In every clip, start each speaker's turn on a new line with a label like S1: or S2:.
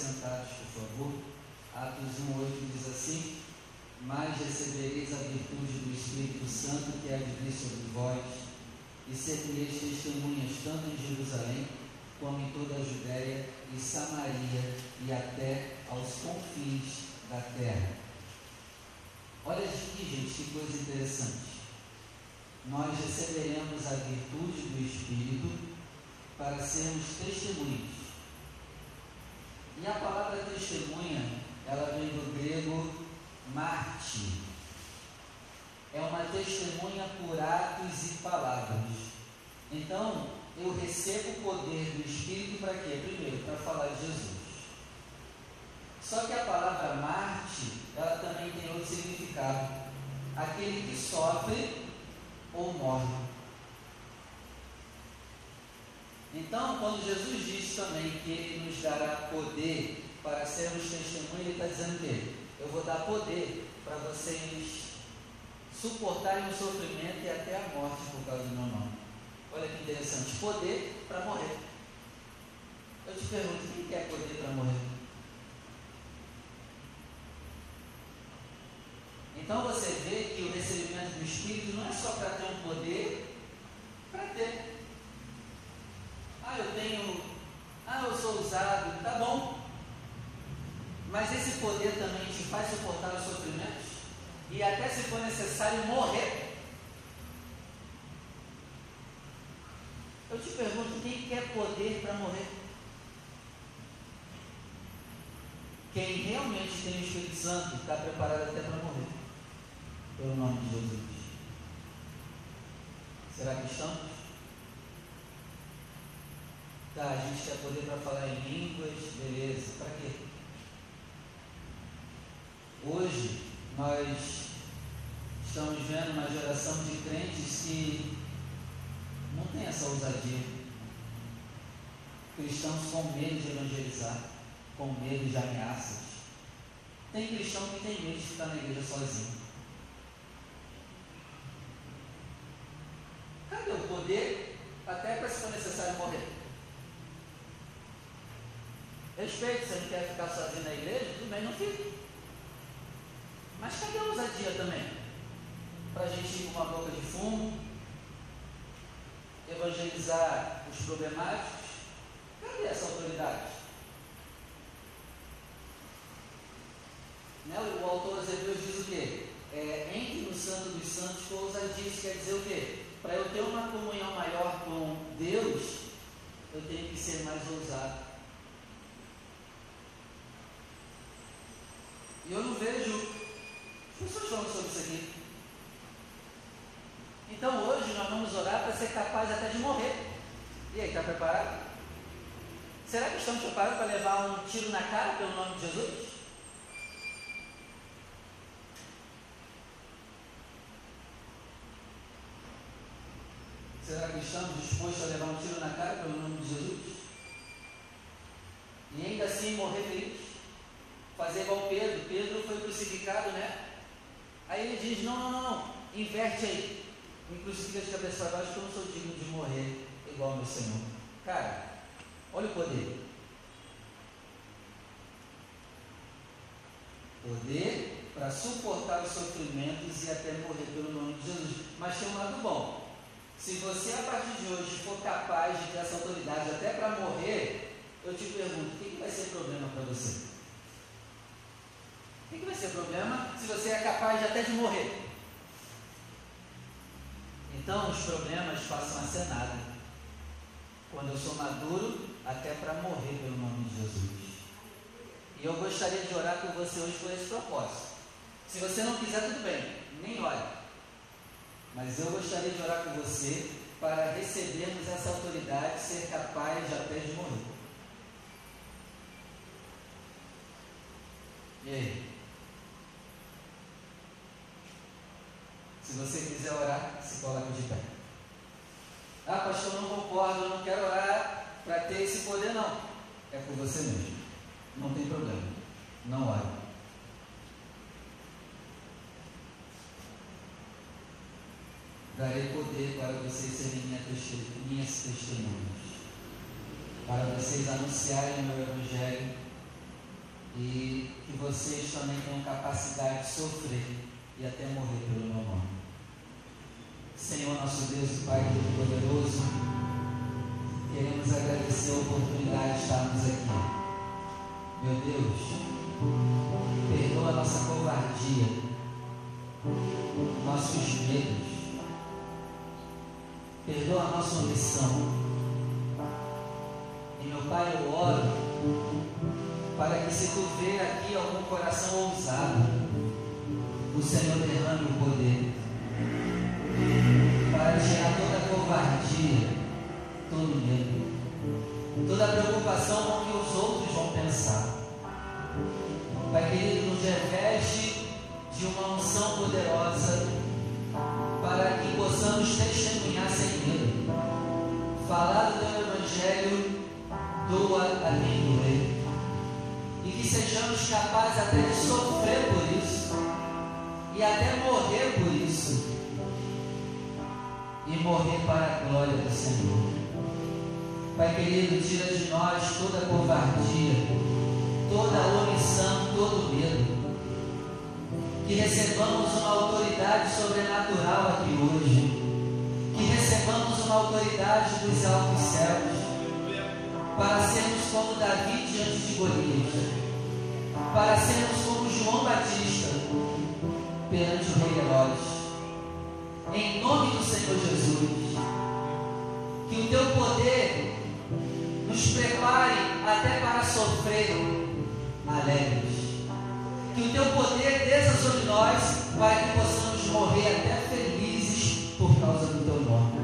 S1: sentados, por favor. Atos 1,8 diz assim: Mas recebereis a virtude do Espírito Santo que há de vir sobre vós, e sereis testemunhas tanto em Jerusalém, como em toda a Judéia e Samaria e até aos confins da terra. Olha aqui, gente, que coisa interessante. Nós receberemos a virtude do Espírito para sermos testemunhas. E a palavra testemunha, ela vem do grego marte. É uma testemunha por atos e palavras. Então, eu recebo o poder do Espírito para quê? Primeiro, para falar de Jesus. Só que a palavra Marte, ela também tem outro significado. Aquele que sofre ou morre. Então, quando Jesus diz também que Ele nos dará poder para sermos testemunhas, Ele está dizendo que eu vou dar poder para vocês suportarem o sofrimento e até a morte por causa do meu nome. Olha que interessante, poder para morrer. Eu te pergunto, quem quer poder para morrer? Então você vê que o recebimento do Espírito não é só para ter um poder, para ter. Ah, eu tenho. Ah, eu sou tá bom. Mas esse poder também te faz suportar os sofrimentos e até se for necessário morrer. Eu te pergunto, quem quer poder para morrer? Quem realmente tem o Espírito Santo está preparado até para morrer. Pelo nome de Jesus. Será que estamos? Tá, a gente quer poder para falar em línguas, beleza. Para quê? Hoje nós estamos vendo uma geração de crentes que não tem essa ousadia. Cristãos com medo de evangelizar, com medo de ameaças. Tem cristão que tem medo de ficar na igreja sozinho. Cadê o poder até para se for necessário morrer? Respeito, você não quer ficar sozinho na igreja, tudo bem, não fique. Mas cadê a ousadia também? Para a gente ir com uma boca de fumo, evangelizar os problemáticos? Cadê essa autoridade? Né? O autor aos Hebreus diz o quê? É, entre no Santo dos Santos com ousadia. Isso quer dizer o quê? Para eu ter uma comunhão maior com Deus, eu tenho que ser mais ousado. E eu não vejo pessoas falando sobre isso aqui. Então hoje nós vamos orar para ser capaz até de morrer. E aí, está preparado? Será que estamos preparados para levar um tiro na cara pelo nome de Jesus? Será que estamos dispostos a levar um tiro na cara pelo nome de Jesus? E ainda assim morrer feliz? Fazer igual Pedro. Pedro foi crucificado, né? Aí ele diz: não, não, não, não, inverte aí. Me crucifica de cabeça para baixo, que eu não sou digno de morrer igual ao meu Senhor. Cara, olha o poder. Poder para suportar os sofrimentos e até morrer pelo nome de Jesus. Mas tem um lado bom. Se você a partir de hoje for capaz de ter essa autoridade até para morrer, eu te pergunto, o que, que vai ser problema para você? O que, vai ser problema se você é capaz de até de morrer? Então os problemas passam a ser nada. Quando eu sou maduro, até para morrer pelo nome de Jesus. E eu gostaria de orar por você hoje por esse propósito. Se você não quiser, tudo bem, nem ore. Mas eu gostaria de orar por você para recebermos essa autoridade, ser capaz de até de morrer. E aí? Se você quiser orar, se coloque de pé. Ah, pastor, não concordo, não quero orar para ter esse poder, não. É por você mesmo. Não tem problema. Não ore. Darei poder para vocês serem minhas testemunhas. Para vocês anunciarem o meu Evangelho e que vocês também tenham capacidade de sofrer e até morrer pelo meu nome. Senhor, nosso Deus e Pai Todo-Poderoso, queremos agradecer a oportunidade de estarmos aqui. Meu Deus, perdoa a nossa covardia, nossos medos, perdoa a nossa omissão. E meu Pai, eu oro para que se tu vê aqui algum coração ousado, o Senhor derrame o poder covardia, todo medo, toda preocupação com o que os outros vão pensar. Pai querido, nos reveste de uma unção poderosa para que possamos testemunhar sem medo, falar do teu Evangelho, doa a quem doer. E que sejamos capazes até de sofrer por isso e até morrer por isso e morrer para a glória do Senhor. Pai querido, tira de nós toda covardia, toda omissão, todo medo. Que recebamos uma autoridade sobrenatural aqui hoje. Que recebamos uma autoridade dos altos céus para sermos como Davi diante de Golias, para sermos como João Senhor Jesus, que o teu poder nos prepare até para sofrer alegres. Que o teu poder desça sobre nós para que possamos morrer até felizes por causa do teu nome.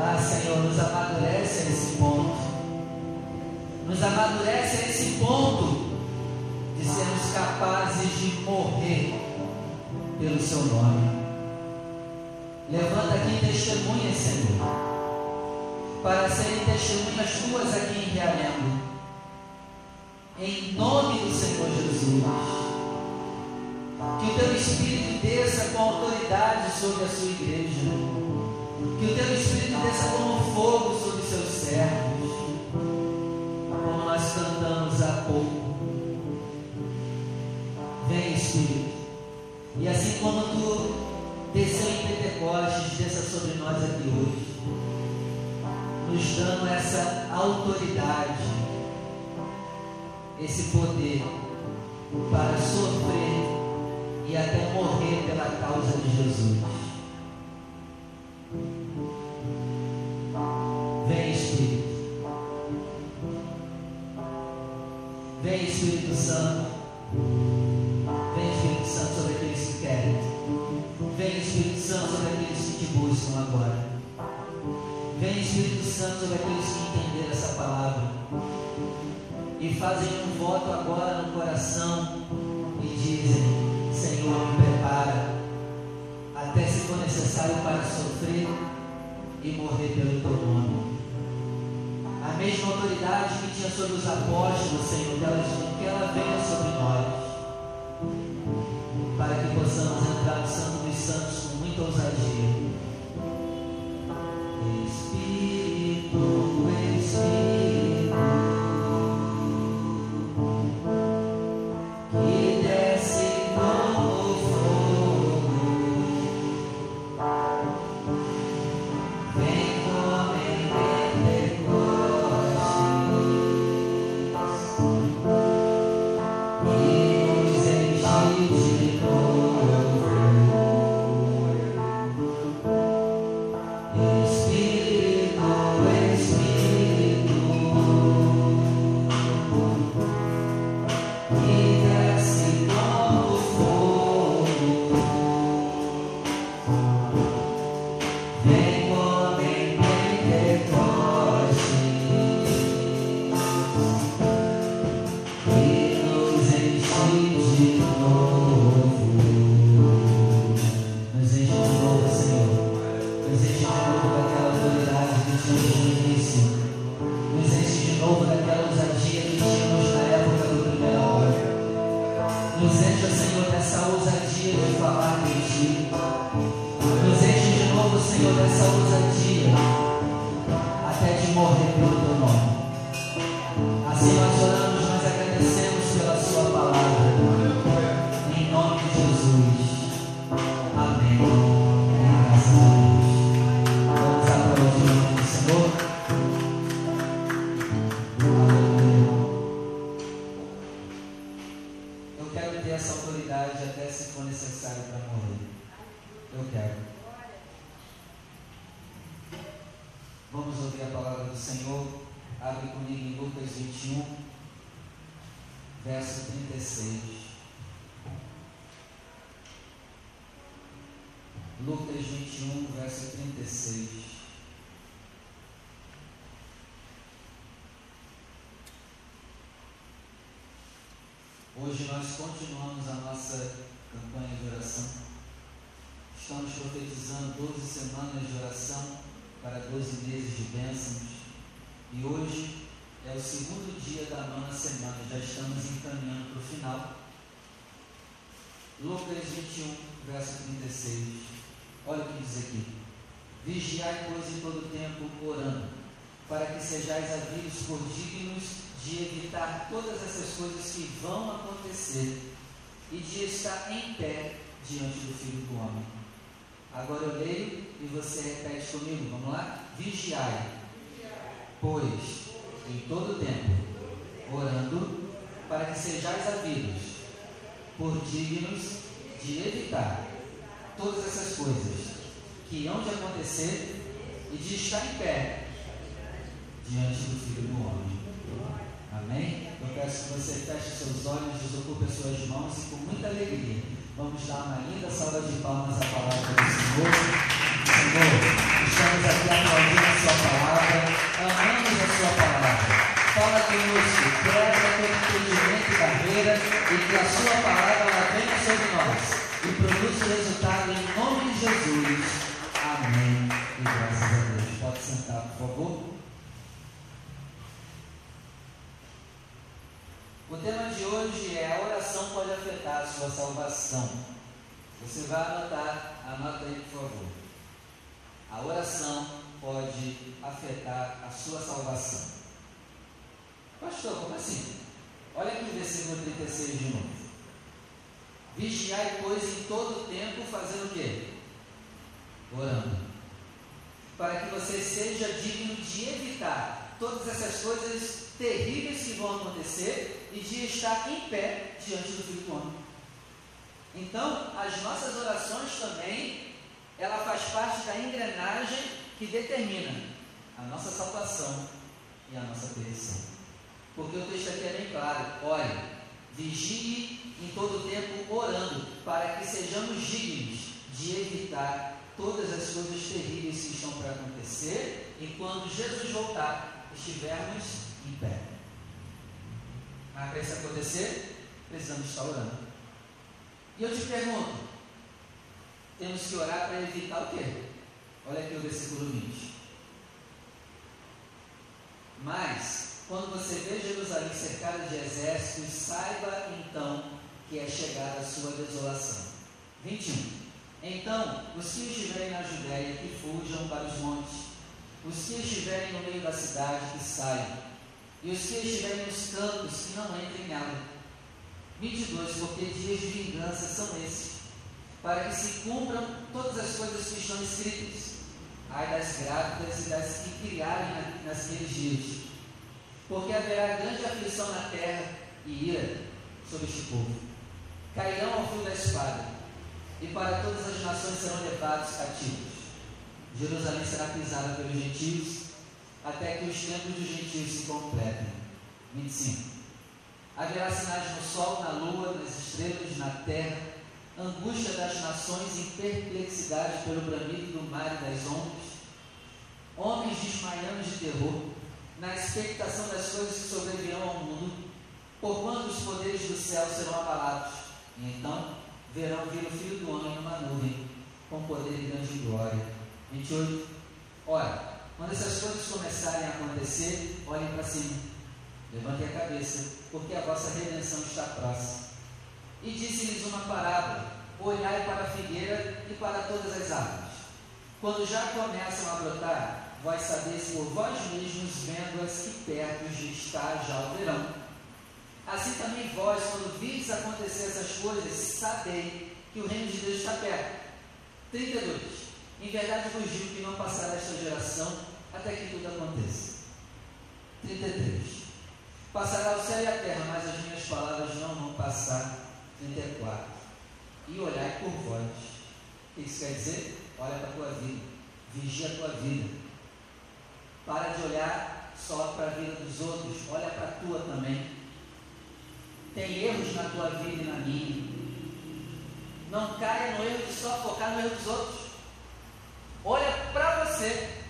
S1: Ah, Senhor, nos amadurece a esse ponto. Nos amadurece a esse ponto de sermos capazes de morrer pelo seu nome. Levanta aqui testemunhas, Senhor, para serem testemunhas tuas aqui em Realengo. Em nome do Senhor Jesus. Que o teu Espírito desça com autoridade sobre a sua igreja que o teu Espírito desça como fogo sobre seus servos, como nós cantamos há pouco. Vem, Espírito, e assim como tu desceu em Pentecostes, desça sobre nós aqui hoje, nos dando essa autoridade, esse poder para sofrer e até morrer pela causa de Jesus. Fazem um voto agora no coração e dizem, Senhor, me prepara até se for necessário para sofrer e morrer pelo teu nome. A mesma autoridade que tinha sobre os apóstolos, Senhor, que ela venha sobre nós, para que possamos entrar no Santo dos Santos com muita ousadia. 36. Lucas 21, verso 36. Hoje nós continuamos a nossa campanha de oração. Estamos profetizando 12 semanas de oração para 12 meses de bênçãos. E hoje é o segundo dia da nona semana, já estamos encaminhando para o final. Lucas 21, verso 36. Olha o que diz aqui. Vigiai, pois, em todo tempo, orando, para que sejais havidos por dignos de evitar todas essas coisas que vão acontecer e de estar em pé diante do Filho do Homem. Agora eu leio e você repete comigo. Vamos lá? Vigiai, pois, em todo tempo, orando, para que sejais havidos por dignos de evitar todas essas coisas que hão de acontecer e de estar em pé diante do Filho do Homem. Amém? Eu peço que você feche seus olhos, desocupe as suas mãos e com muita alegria vamos dar uma linda salva de palmas à palavra O tema de hoje é a oração pode afetar a sua salvação. Você vai anotar, anota aí por favor. A oração pode afetar a sua salvação. Pastor, como assim? Olha aqui o versículo 36 de novo. Vigiai, pois, em todo tempo, fazendo o quê? Orando. Para que você seja digno de evitar todas essas coisas terríveis que vão acontecer e de estar em pé diante do Filho do Homem. Então, as nossas orações também, ela faz parte da engrenagem que determina a nossa salvação e a nossa perdição. Porque o texto aqui é bem claro: olhe, vigie em todo tempo orando, para que sejamos dignos de evitar todas as coisas terríveis que estão para acontecer, e quando Jesus voltar, estivermos em pé. Mas para isso acontecer, precisamos estar orando. E eu te pergunto: temos que orar para evitar o quê? Olha aqui o versículo 20. Mas, quando você vê Jerusalém cercada de exércitos, saiba então que é chegada a sua desolação. 21. Então, os que estiverem na Judéia, que fujam para os montes. Os que estiverem no meio da cidade, que saiam e os que estiverem nos campos que não entrem nela. 22. Porque dias de vingança são esses, para que se cumpram todas as coisas que estão escritas. Ai das grávidas e das que criarem naqueles dias. Porque haverá grande aflição na terra e ira sobre este povo. Cairão ao fio da espada, e para todas as nações serão levados cativos. Jerusalém será pisada pelos gentios até que os tempos dos gentios se completem. 25. Haverá sinais no sol, na lua, nas estrelas, na terra, angústia das nações em perplexidade pelo bramido do mar e das ondas, homens desmaiando de terror, na expectação das coisas que sobrevirão ao mundo, porquanto os poderes do céu serão abalados, e então verão vir o Filho do Homem numa nuvem, com poder e grande glória. 28. Ora, quando essas coisas começarem a acontecer, olhem para cima, levantem a cabeça, porque a vossa redenção está próxima. E disse-lhes uma parábola: olhai para a figueira e para todas as árvores. Quando já começam a brotar, vós sabeis por vós mesmos, vendo-as que perto de está já o verão. Assim também vós, quando vides acontecer essas coisas, sabei que o reino de Deus está perto. 32. Em verdade vos digo que não passará esta geração até que tudo aconteça. 33. Passará o céu e a terra, mas as minhas palavras não vão passar. 34. E olhai por vós. O que isso quer dizer? Olha para a tua vida. Vigia a tua vida. Para de olhar só para a vida dos outros, olha para a tua também. Tem erros na tua vida e na minha. Não caia no erro de só focar no erro dos outros. Olha para você.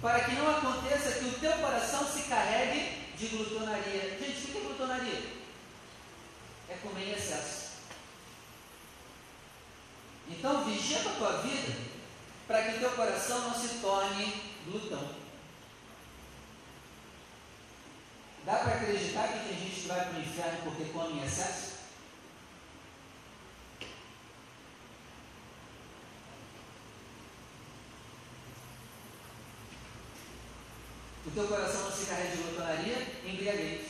S1: Para que não aconteça que o teu coração se carregue de glutonaria. Gente, o que é glutonaria? É comer em excesso. Então vigia a tua vida para que o teu coração não se torne glutão. Dá para acreditar que vai para o inferno porque come em excesso? O teu coração não se carrega de glutonaria, embriaguez.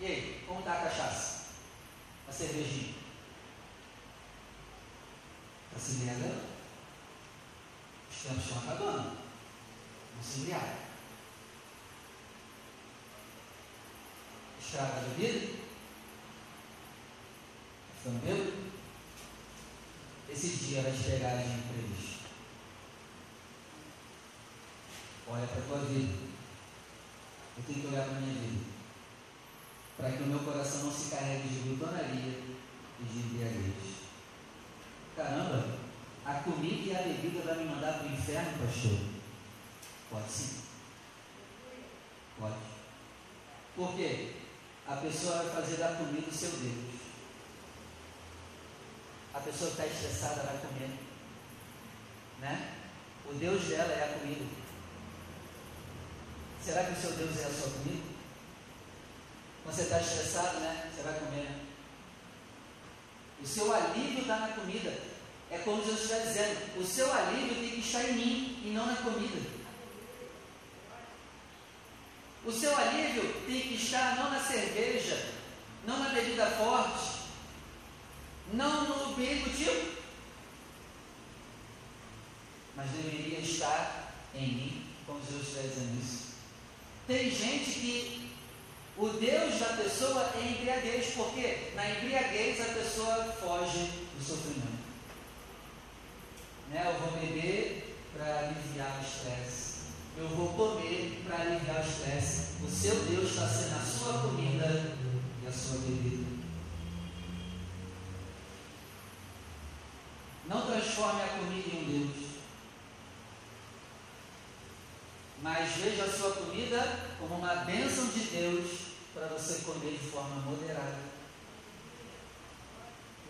S1: E aí, como está a cachaça? A cervejinha? Está se embriagando? Os tempos estão acabando. Não se embriaga. Estraga a bebida? Ficando bêbado? Esse dia vai te pegar de imprevisto. Olha para a tua vida. Eu tenho que olhar para a minha vida. Para que o meu coração não se carregue de glutonaria e de embriaguez. Caramba, a comida e a bebida vai me mandar para o inferno, pastor? Pode sim. Pode. Por quê? A pessoa vai fazer da comida o seu Deus. A pessoa está estressada vai comer. Né? O Deus dela é a comida. Será que o seu Deus é a sua comida? Quando você está estressado, né? Você vai comer, né? O seu alívio está na comida. É como Jesus está dizendo: o seu alívio tem que estar em mim e não na comida. O seu alívio tem que estar não na cerveja, não na bebida forte, não no perigo mas deveria estar em mim, como Jesus está dizendo isso. Tem gente que o Deus da pessoa é embriaguez, porque na embriaguez a pessoa foge do sofrimento. Né? Eu vou beber para aliviar o estresse. Eu vou comer para aliviar o estresse. O seu Deus está sendo a sua comida e a sua bebida. Não transforme a comida em um Deus. mas veja a sua comida como uma bênção de Deus para você comer de forma moderada.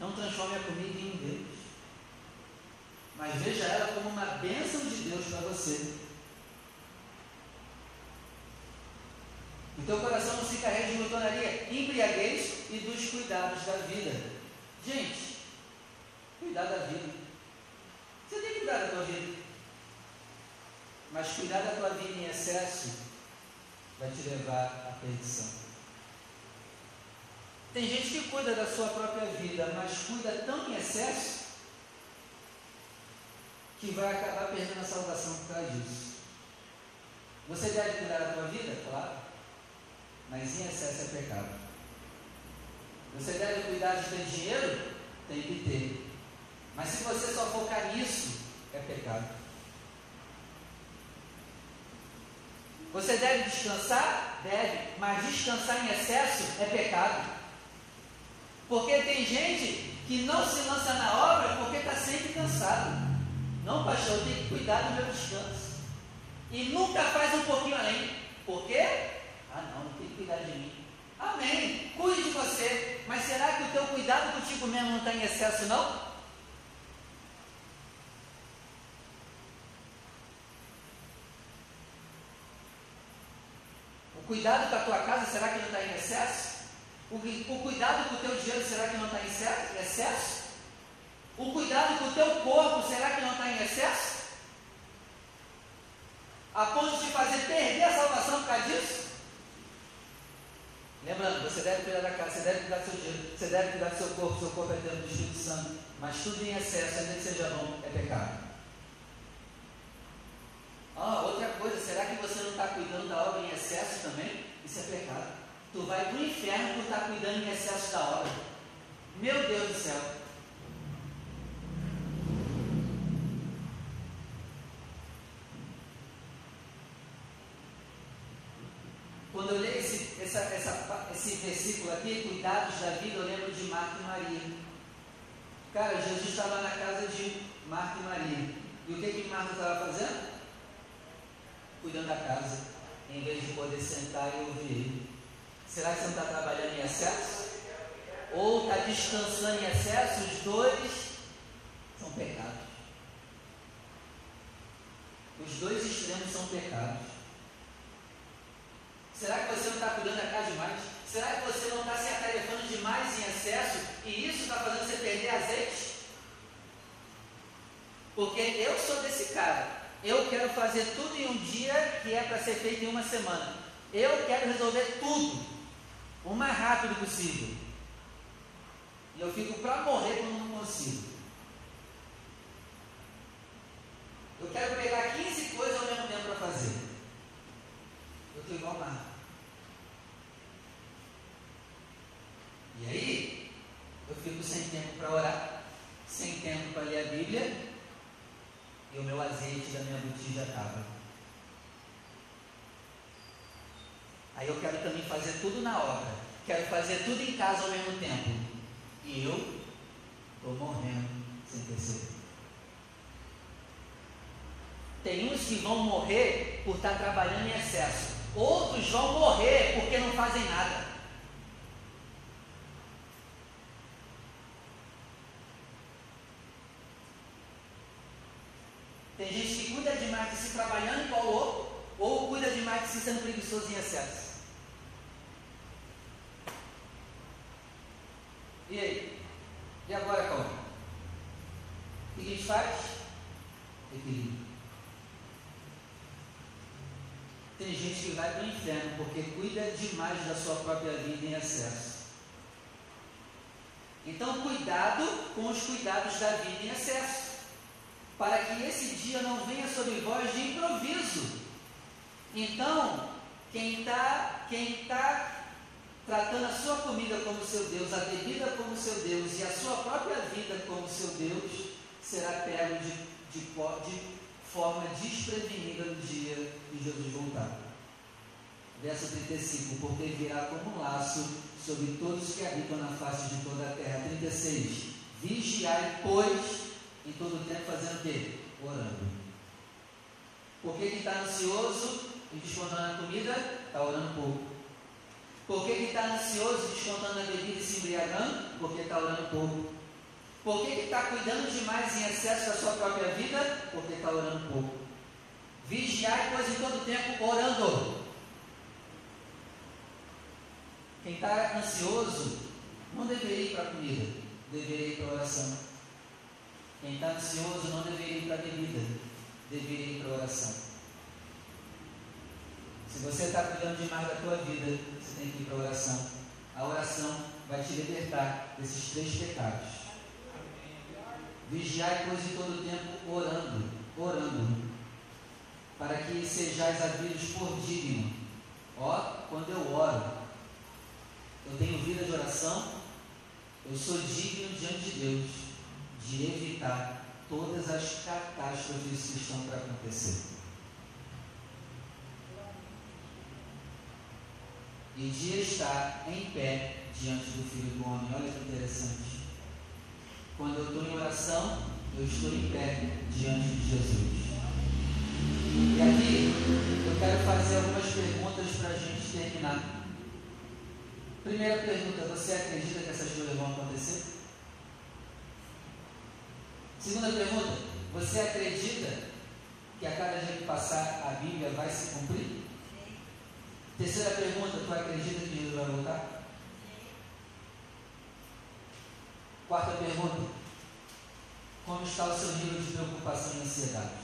S1: Não transforme a comida em um Deus, mas veja ela como uma bênção de Deus para você. O teu coração não se carrega de glutonaria, embriaguez e dos cuidados da vida. Gente, cuidar da vida. Você tem que cuidar da tua vida. Mas cuidar da tua vida em excesso vai te levar à perdição. Tem gente que cuida da sua própria vida, mas cuida tão em excesso que vai acabar perdendo a salvação por causa disso. Você deve cuidar da tua vida? Claro. Mas em excesso é pecado. Você deve cuidar de ter dinheiro? Tem que ter. Mas se você só focar nisso, é pecado. Você deve descansar? Deve, mas descansar em excesso é pecado. Porque tem gente que não se lança na obra porque está sempre cansado. Não, pastor, eu tenho que cuidar do meu descanso. E nunca faz um pouquinho além. Por quê? Tem que cuidar de mim. Amém. Cuide de você. Mas será que o teu cuidado contigo mesmo não está em excesso, não? cuidado com a tua casa, será que não está em excesso? O, o, cuidado com o teu dinheiro, será que não está em excesso? O cuidado com o teu corpo, será que não está em excesso? A ponto de fazer perder a salvação por causa disso? Lembrando, você deve cuidar da casa, você deve cuidar do seu dinheiro, você deve cuidar do seu corpo, seu corpo é templo do Espírito Santo, mas tudo em excesso, ainda que seja bom, é pecado. Ah, outra coisa, será que você não está cuidando da obra em excesso também? Isso é pecado. Tu vai para o inferno por estar tá cuidando em excesso da obra. Meu Deus do céu. essa, essa, esse versículo aqui, cuidados da vida, eu lembro de Marta e Maria. Cara, Jesus estava na casa de Marta e Maria. E o que, que Marta estava fazendo? Cuidando da casa, em vez de poder sentar e ouvir ele. Será que você não está trabalhando em excesso? Ou está descansando em excesso? Os dois são pecados. Os dois extremos são pecados. Será que você não está cuidando da casa demais? Será que você não está se atarefando demais em excesso e isso está fazendo você perder azeite? Porque eu sou desse cara. Eu quero fazer tudo em um dia que é para ser feito em uma semana. Eu quero resolver tudo o mais rápido possível. E eu fico para morrer quando não consigo. Eu quero pegar 15 coisas ao mesmo tempo para fazer. Eu estou igual Marta. E aí, eu fico sem tempo para orar, sem tempo para ler a Bíblia, e o meu azeite da minha botija acaba. Aí eu quero também fazer tudo na obra, quero fazer tudo em casa ao mesmo tempo. E eu estou morrendo sem perceber. Tem uns que vão morrer por estar trabalhando em excesso, outros vão morrer porque não fazem nada. Tem gente que cuida demais de se trabalhando igual o outro, ou cuida demais de se sendo preguiçoso em excesso. E aí? E agora como? O que a gente faz? Equilíbrio. Tem gente que vai para o inferno porque cuida demais da sua própria vida em excesso. Então, cuidado com os cuidados da vida em excesso para que esse dia não venha sobre vós de improviso. Então, quem está quem tá tratando a sua comida como seu Deus, a bebida como seu Deus e a sua própria vida como seu Deus, será pego de, de, de forma desprevenida no dia que Jesus voltar. Verso 35: Porque virá como um laço sobre todos que habitam na face de toda a terra. 36: Vigiai, pois, em todo o tempo fazendo o quê? Orando. Por que está ansioso e descontando a comida? Está orando pouco. Por que está ansioso e descontando a bebida e se embriagando? Porque está orando pouco. Por que está cuidando demais em excesso da sua própria vida? Porque está orando pouco. Vigiar, pois, em todo tempo orando. Quem está ansioso não deveria ir para a comida, deveria ir para a oração. Quem está ansioso não deveria ir para a bebida, deveria ir para a oração. Se você está cuidando demais da tua vida, você tem que ir para a oração. A oração vai te libertar desses três pecados. Vigiai, pois, em todo tempo orando, orando, para que sejais havidos por digno. Ó, quando eu oro, eu tenho vida de oração, eu sou digno diante de Deus de evitar todas as catástrofes que estão para acontecer. E de estar em pé diante do Filho do Homem. Olha que interessante. Quando eu estou em oração, eu estou em pé diante de Jesus. E aqui eu quero fazer algumas perguntas para a gente terminar. Primeira pergunta: você acredita que essas coisas vão acontecer? Segunda pergunta: você acredita que a cada dia que passar a Bíblia vai se cumprir? Terceira pergunta: tu acredita que Jesus vai voltar? Quarta pergunta: como está o seu nível de preocupação e ansiedade?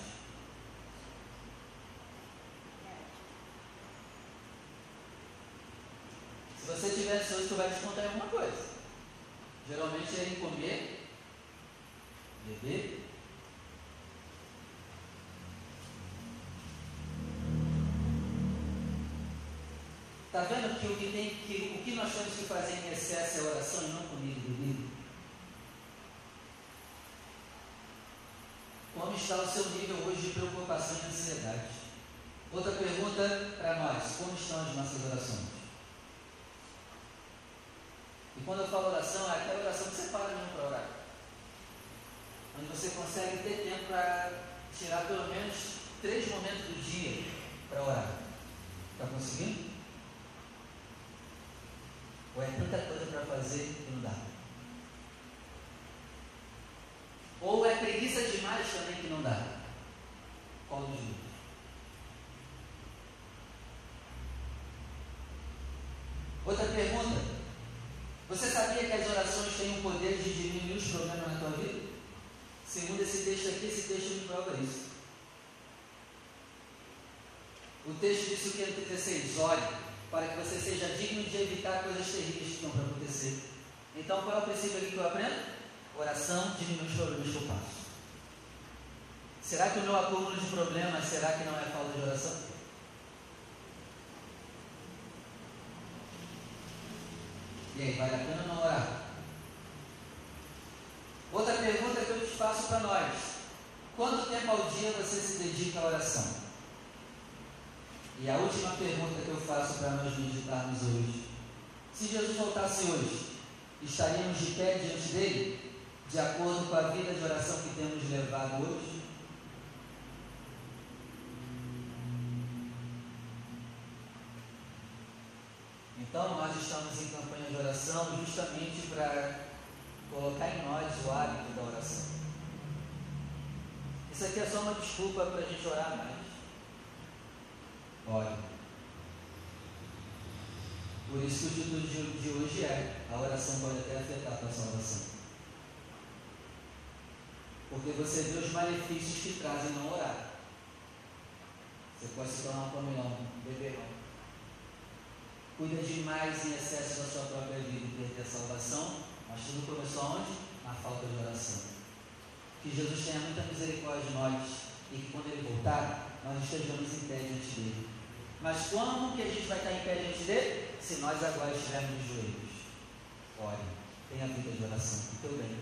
S1: Se você tiver ansioso, tu vai descontar em alguma coisa. Geralmente é em comer beber. Está vendo que o que, tem, que o que nós temos que fazer em excesso é oração e não comida e bebida? Como está o seu nível hoje de preocupação e ansiedade? Outra pergunta para nós: como estão as nossas orações? E quando eu falo oração, é aquela oração que você para mesmo para orar. Onde você consegue ter tempo para tirar pelo menos três momentos do dia para orar. Está conseguindo? Ou é tanta coisa para fazer que não dá? Ou é preguiça demais também que não dá? Qual dos dois? Outra pergunta. Você sabia que as orações têm o poder de diminuir os problemas na tua vida? Segundo esse texto aqui, esse texto me prova isso. O texto diz o que é 36, ore, para que você seja digno de evitar coisas terríveis que estão para acontecer. Então, qual é o princípio aqui que eu aprendo? Oração diminui os problemas que eu passo. Será que o meu acúmulo de problemas, será que não é falta de oração? E aí, vale a pena não orar? Outra pergunta que eu te faço para nós: quanto tempo ao dia você se dedica à oração? E a última pergunta que eu faço para nós meditarmos hoje: se Jesus voltasse hoje, estaríamos de pé diante dele, de acordo com a vida de oração que temos levado hoje? Então, nós estamos em campanha de oração justamente para colocar em nós o hábito da oração. Isso aqui é só uma desculpa para a gente orar mais. Ore. Por isso que o título de, de hoje é A oração pode até afetar a salvação. Porque você vê os malefícios que trazem não orar. Você pode se tornar um comilão, um beberrão. Cuida demais em excesso da sua própria vida e perder a salvação mas tudo começou aonde? Na falta de oração. Que Jesus tenha muita misericórdia de nós e que quando Ele voltar, nós estejamos em pé diante dele. Mas como que a gente vai estar em pé diante dele? Se nós agora estivermos de joelhos. Ore, tenha vida de oração o teu bem.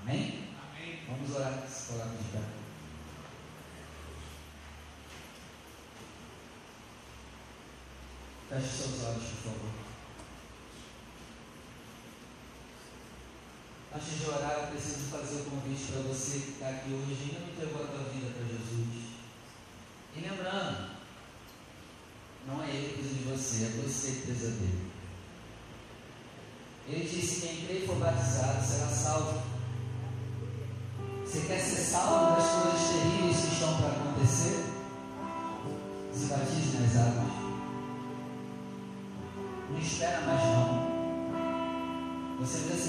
S1: Amém? Amém. Vamos orar, se coloca de pé. Feche seus olhos, por favor. Antes de orar, eu preciso fazer o convite para você que está aqui hoje e ainda não entregou a tua vida para Jesus. E lembrando, não é Ele que precisa de você, é você que precisa dele. Ele disse: quem crê e for batizado será salvo. Você quer ser salvo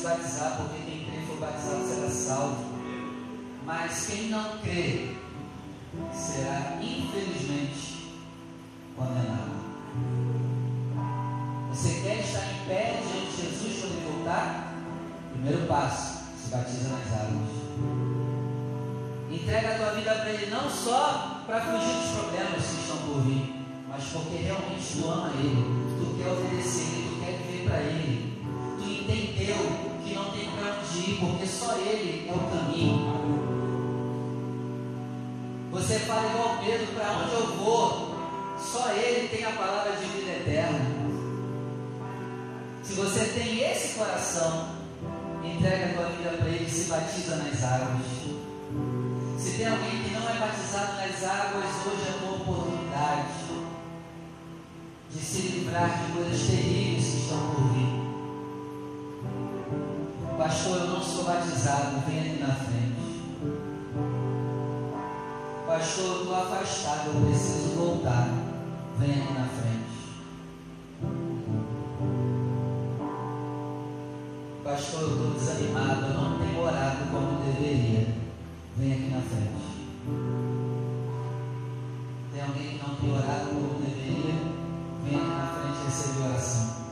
S1: batizar, porque quem crê for batizado será salvo. Mas quem não crê será, infelizmente, condenado. Você quer estar em pé diante de Jesus quando ele voltar? Primeiro passo, se batiza nas águas. Entrega a tua vida para Ele não só para fugir dos problemas que estão por vir, mas porque realmente tu ama Ele, tu quer obedecer Ele, tu quer viver para Ele entendeu onde ir, porque só Ele é o caminho. Você fala igual Pedro, para onde eu vou? Só Ele tem a palavra de vida eterna. Se você tem esse coração, entrega a tua vida para Ele e se batiza nas águas. Se tem alguém que não é batizado nas águas, hoje é a tua oportunidade de se livrar de coisas terríveis que estão por vir. Pastor, eu não sou batizado, venha aqui na frente. Pastor, eu estou afastado, eu preciso voltar. Venha aqui na frente. Pastor, eu estou desanimado, eu não tenho orado como deveria. Venha aqui na frente. Tem alguém que não tem orado como deveria? Venha aqui na frente receba oração.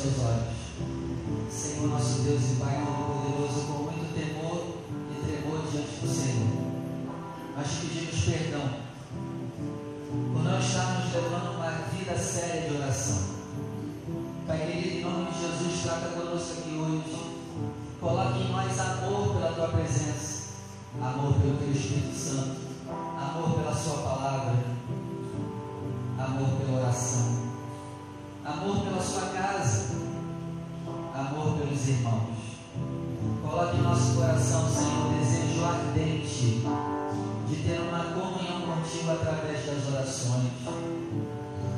S1: Seus olhos. Senhor nosso Deus e Pai Todo-Poderoso, com muito temor e tremor diante do Senhor. Nós pedimos perdão por não estarmos levando uma vida séria de oração. Pai querido, em nome de Jesus, trata conosco aqui hoje. Coloque em nós amor pela tua presença, amor pelo teu Espírito Santo, amor pela Sua palavra, amor pela oração, amor pela sua casa, amor pelos irmãos. Coloque em nosso coração, Senhor, o desejo ardente de ter uma comunhão contigo através das orações.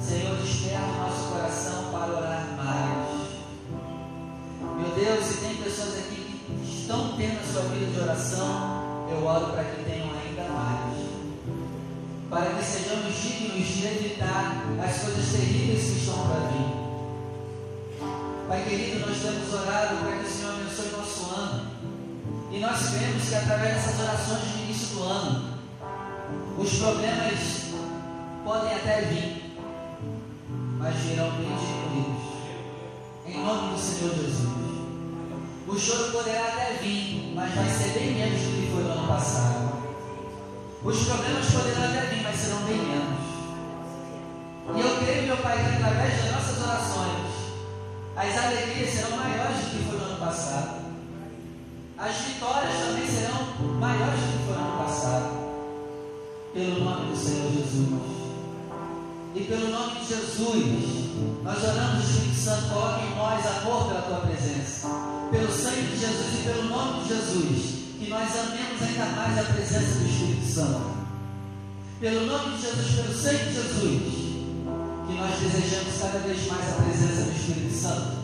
S1: Senhor, desperta nosso coração para orar mais. Meu Deus, se tem pessoas aqui que estão tendo a sua vida de oração, eu oro para que tenham de evitar as coisas terríveis que estão para vir. Pai querido, nós temos orado para que o Senhor abençoe nosso ano. E nós vemos que através dessas orações de início do ano, os problemas podem até vir, mas virão bem. Em nome do Senhor Jesus. O choro poderá até vir, mas vai ser bem menos do que foi no ano passado. Os problemas poderão até vir, mas serão bem menos. E eu creio, meu Pai, que através das nossas orações, as alegrias serão maiores do que foi no ano passado. As vitórias também serão maiores do que foi no ano passado. Pelo nome do Senhor Jesus. E pelo nome de Jesus, nós oramos, Espírito Santo, coloque em nós amor pela tua presença. Pelo sangue de Jesus e pelo nome de Jesus, que nós amemos ainda mais a presença do Espírito Santo. Pelo nome de Jesus, pelo sangue de Jesus, que nós desejamos cada vez mais a presença do Espírito Santo.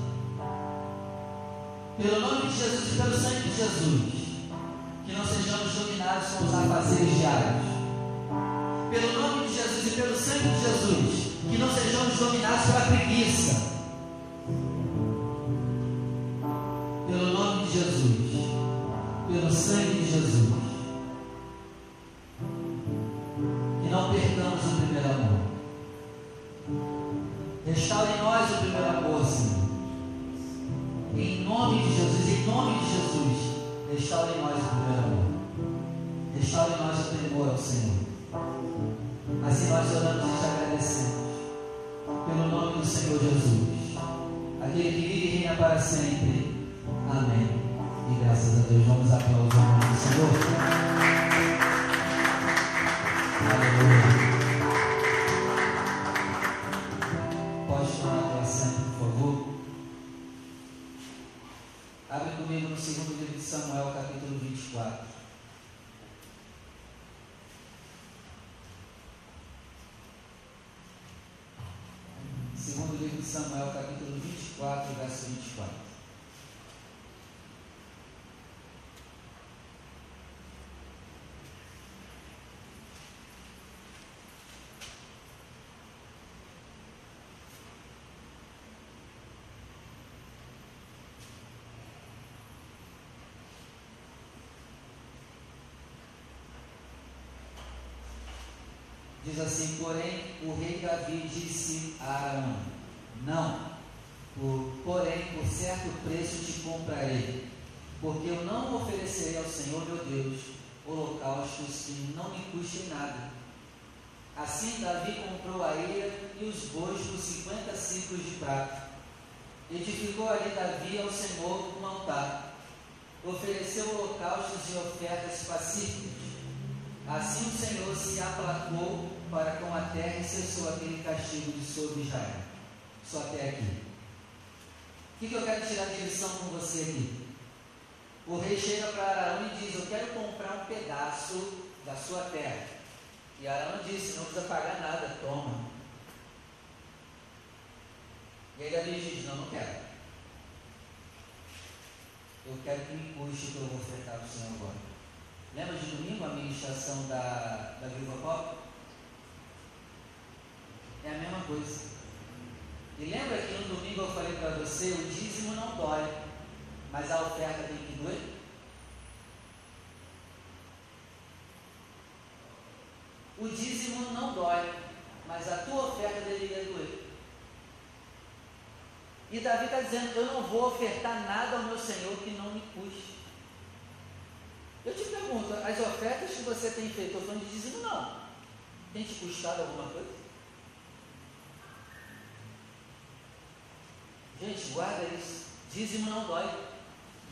S1: Pelo nome de Jesus e pelo sangue de Jesus, que não sejamos dominados com os afazeres diários pelo nome de Jesus e pelo sangue de Jesus, que não sejamos dominados pela preguiça. Pelo nome de Jesus, pelo sangue restaure em nós o primeiro amor. Restaure em nós o temor ao Senhor. Assim nós oramos e te agradecemos. Pelo nome do Senhor Jesus. Aquele que vive e reina para sempre. Amém. E graças a Deus vamos aplaudir o nome do Senhor. Aleluia. Pode tomar assento, por favor. Abre comigo no segundo livro de Samuel, capítulo 24. Segundo livro de Samuel, capítulo 24, verso 24. Diz assim: Porém, o rei Davi disse a Arão: Não, por, porém, por certo preço te comprarei, porque eu não oferecerei ao Senhor meu Deus holocaustos que não me custem nada. Assim Davi comprou a ilha e os bois por cinquenta ciclos de prata. Edificou ali Davi ao Senhor um altar. Ofereceu holocaustos e ofertas pacíficas. Assim o Senhor se aplacou para com a terra e cessou aquele castigo de sobre Israel. Só até aqui. O que, que eu quero tirar de lição com você aqui? O rei chega para Arão e diz: Eu quero comprar um pedaço da sua terra. E Arão disse: Não precisa pagar nada, toma. E aí Davi diz: Não, não quero. Eu quero que me custe o que eu vou ofertar o Senhor agora. Lembra de domingo a ministração da, da Viva Pop? É a mesma coisa. E lembra que no domingo eu falei para você, o dízimo não dói, mas a oferta tem que doer? O dízimo não dói, mas a tua oferta deveria doer. E Davi está dizendo: Eu não vou ofertar nada ao meu Senhor que não me custe. Eu te pergunto: as ofertas que você tem feito, eu estou falando de dízimo, não. Tem te custado alguma coisa? Gente, guarda isso. Dízimo não dói.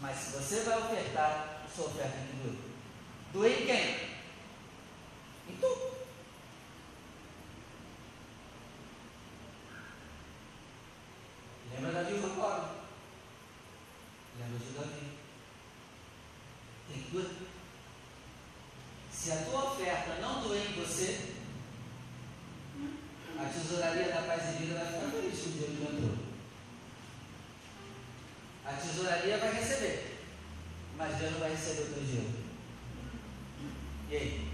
S1: Mas se você vai ofertar, sua oferta tem que doer. Doer em quem? Em tu. Lembra da viúva pobre? Lembra de Davi? Tem que doer. Se a tua oferta não doer em você, a tesouraria da paz e vida vai ficar feliz que Deus plantou. A tesouraria vai receber, mas Deus não vai receber o teu dinheiro. E aí?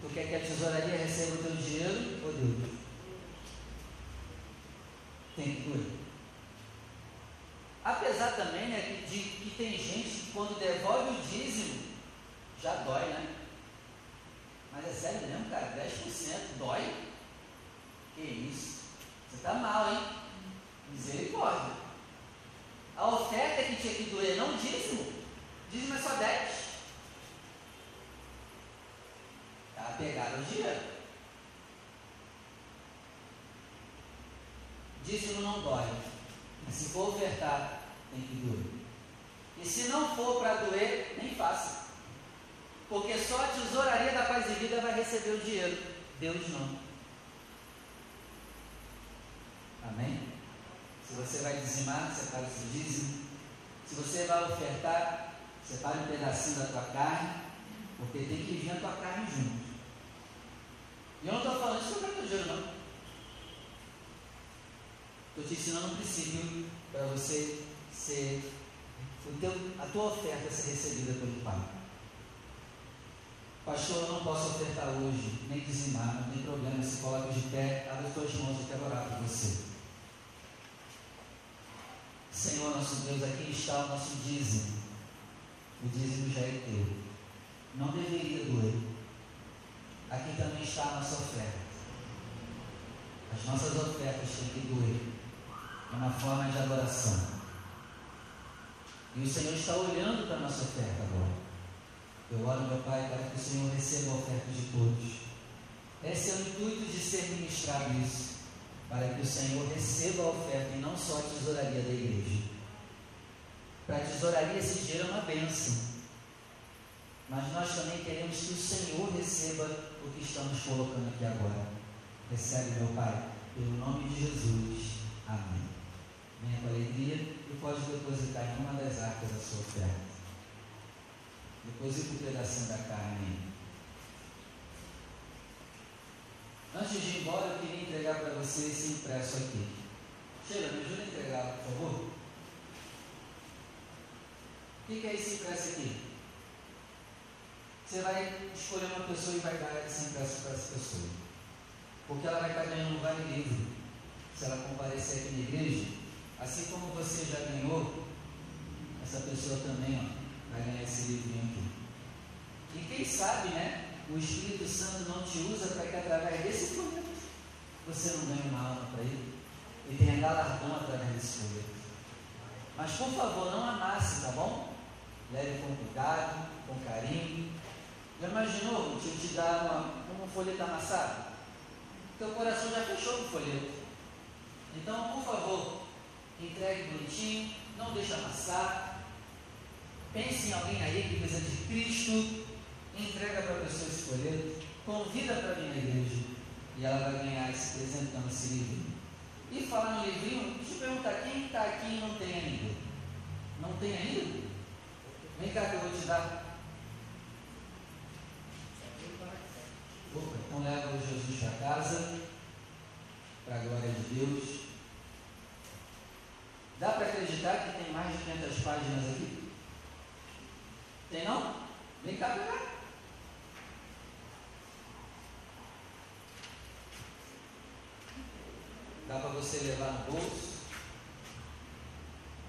S1: Tu quer que a tesouraria receba o teu dinheiro ou Deus? Tem que. Apesar também né, de que tem gente que quando devolve o dízimo, já dói, né? Mas é sério mesmo, cara, 10% dói? Que isso? Você está mal, hein? Misericórdia. A oferta que tinha que doer, não dízimo. Dízimo é só 10. Tá pegado o dinheiro. Dízimo não dói. Mas se for ofertar, tem que doer. E se não for para doer, nem faça. Porque só a tesouraria da paz e vida vai receber o dinheiro. Deus não. Amém? Se você vai dizimar, separe o seu dízimo. Se você vai ofertar, separe um pedacinho da tua carne, porque tem que vir a tua carne junto. E eu não estou falando isso para o dinheiro, não. Estou te ensinando um princípio para você ser, teu, a tua oferta ser recebida pelo Pai. Pastor, eu não posso ofertar hoje, nem dizimar, não tem problema, se coloca de pé, abre as tuas mãos, eu quero orar por você. Senhor nosso Deus, aqui está o nosso dízimo. O dízimo já é teu. Não deveria doer. Aqui também está a nossa oferta. As nossas ofertas têm que doer. É uma forma de adoração. E o Senhor está olhando para a nossa oferta agora. Eu oro, meu Pai, para que o Senhor receba a oferta de todos. Esse é o intuito de ser ministrado isso para que o Senhor receba a oferta e não só a tesouraria da igreja. Para a tesouraria esse dinheiro é uma bênção. Mas nós também queremos que o Senhor receba o que estamos colocando aqui agora. Recebe, meu Pai, pelo nome de Jesus. Amém. Com alegria e pode depositar em uma das arcas a sua oferta. Deposita um pedacinho da carne Antes de ir embora, eu queria entregar para você esse impresso aqui. Sheila, me ajuda a entregar, por favor. O que é esse impresso aqui? Você vai escolher uma pessoa e vai dar esse impresso para essa pessoa. Porque ela vai estar ganhando um vale livre. Se ela comparecer aqui na igreja, assim como você já ganhou, essa pessoa também ó, vai ganhar esse livrinho aqui. E quem sabe, né? o Espírito Santo não te usa para que através desse folheto você não ganhe uma alma para ele e tenha galardão através desse folheto. Mas por favor, não amasse, tá bom? Leve com cuidado, com carinho. Já imaginou o tio te dar uma, um folheto amassado? Teu coração já fechou com o folheto. Então, por favor, entregue bonitinho, não deixe amassar. Pense em alguém aí que precisa de Cristo entrega para a pessoa escolher, convida para vir na igreja e ela vai ganhar esse presentão, esse livro. E falar no livrinho, deixa eu perguntar, quem está aqui e não tem ainda? Não tem ainda? Vem cá que eu vou te dar. Opa, então leva o Jesus para casa, para a glória de Deus. Dá para acreditar que tem mais de 500 páginas aqui? Tem não? Vem cá pegar. Dá para você levar no bolso,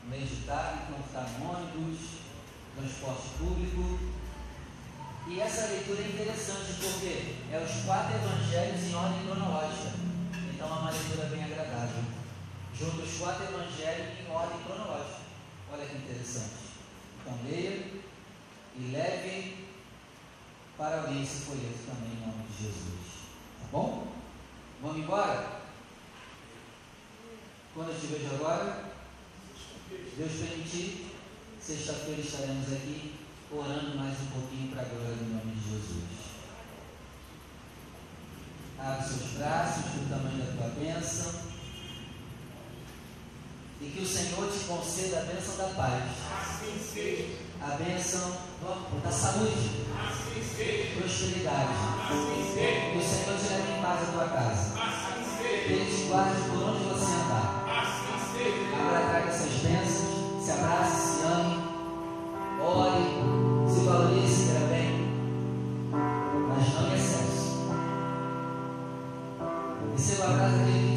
S1: meditar no ônibus, transporte público. E essa leitura é interessante porque é os quatro evangelhos em ordem cronológica. Então é uma leitura bem agradável. Junto os quatro evangelhos em ordem cronológica. Olha que interessante. Então leia e leve para alguém esse folheto também em nome de Jesus. Tá bom? Vamos embora? Quando eu te vejo agora, Deus permitir, sexta-feira estaremos aqui orando mais um pouquinho para a glória do nome de Jesus. Abre seus braços do tamanho da tua bênção. E que o Senhor te conceda a bênção da paz. A bênção da saúde. Prosperidade. Que o Senhor te leve em paz à tua casa. Que Ele te guarde por onde você andar. Agora traga essas bênçãos. Se abrace, se ame. Ore. Se valorize, se bem. Mas não em excesso. Receba o abraço daquele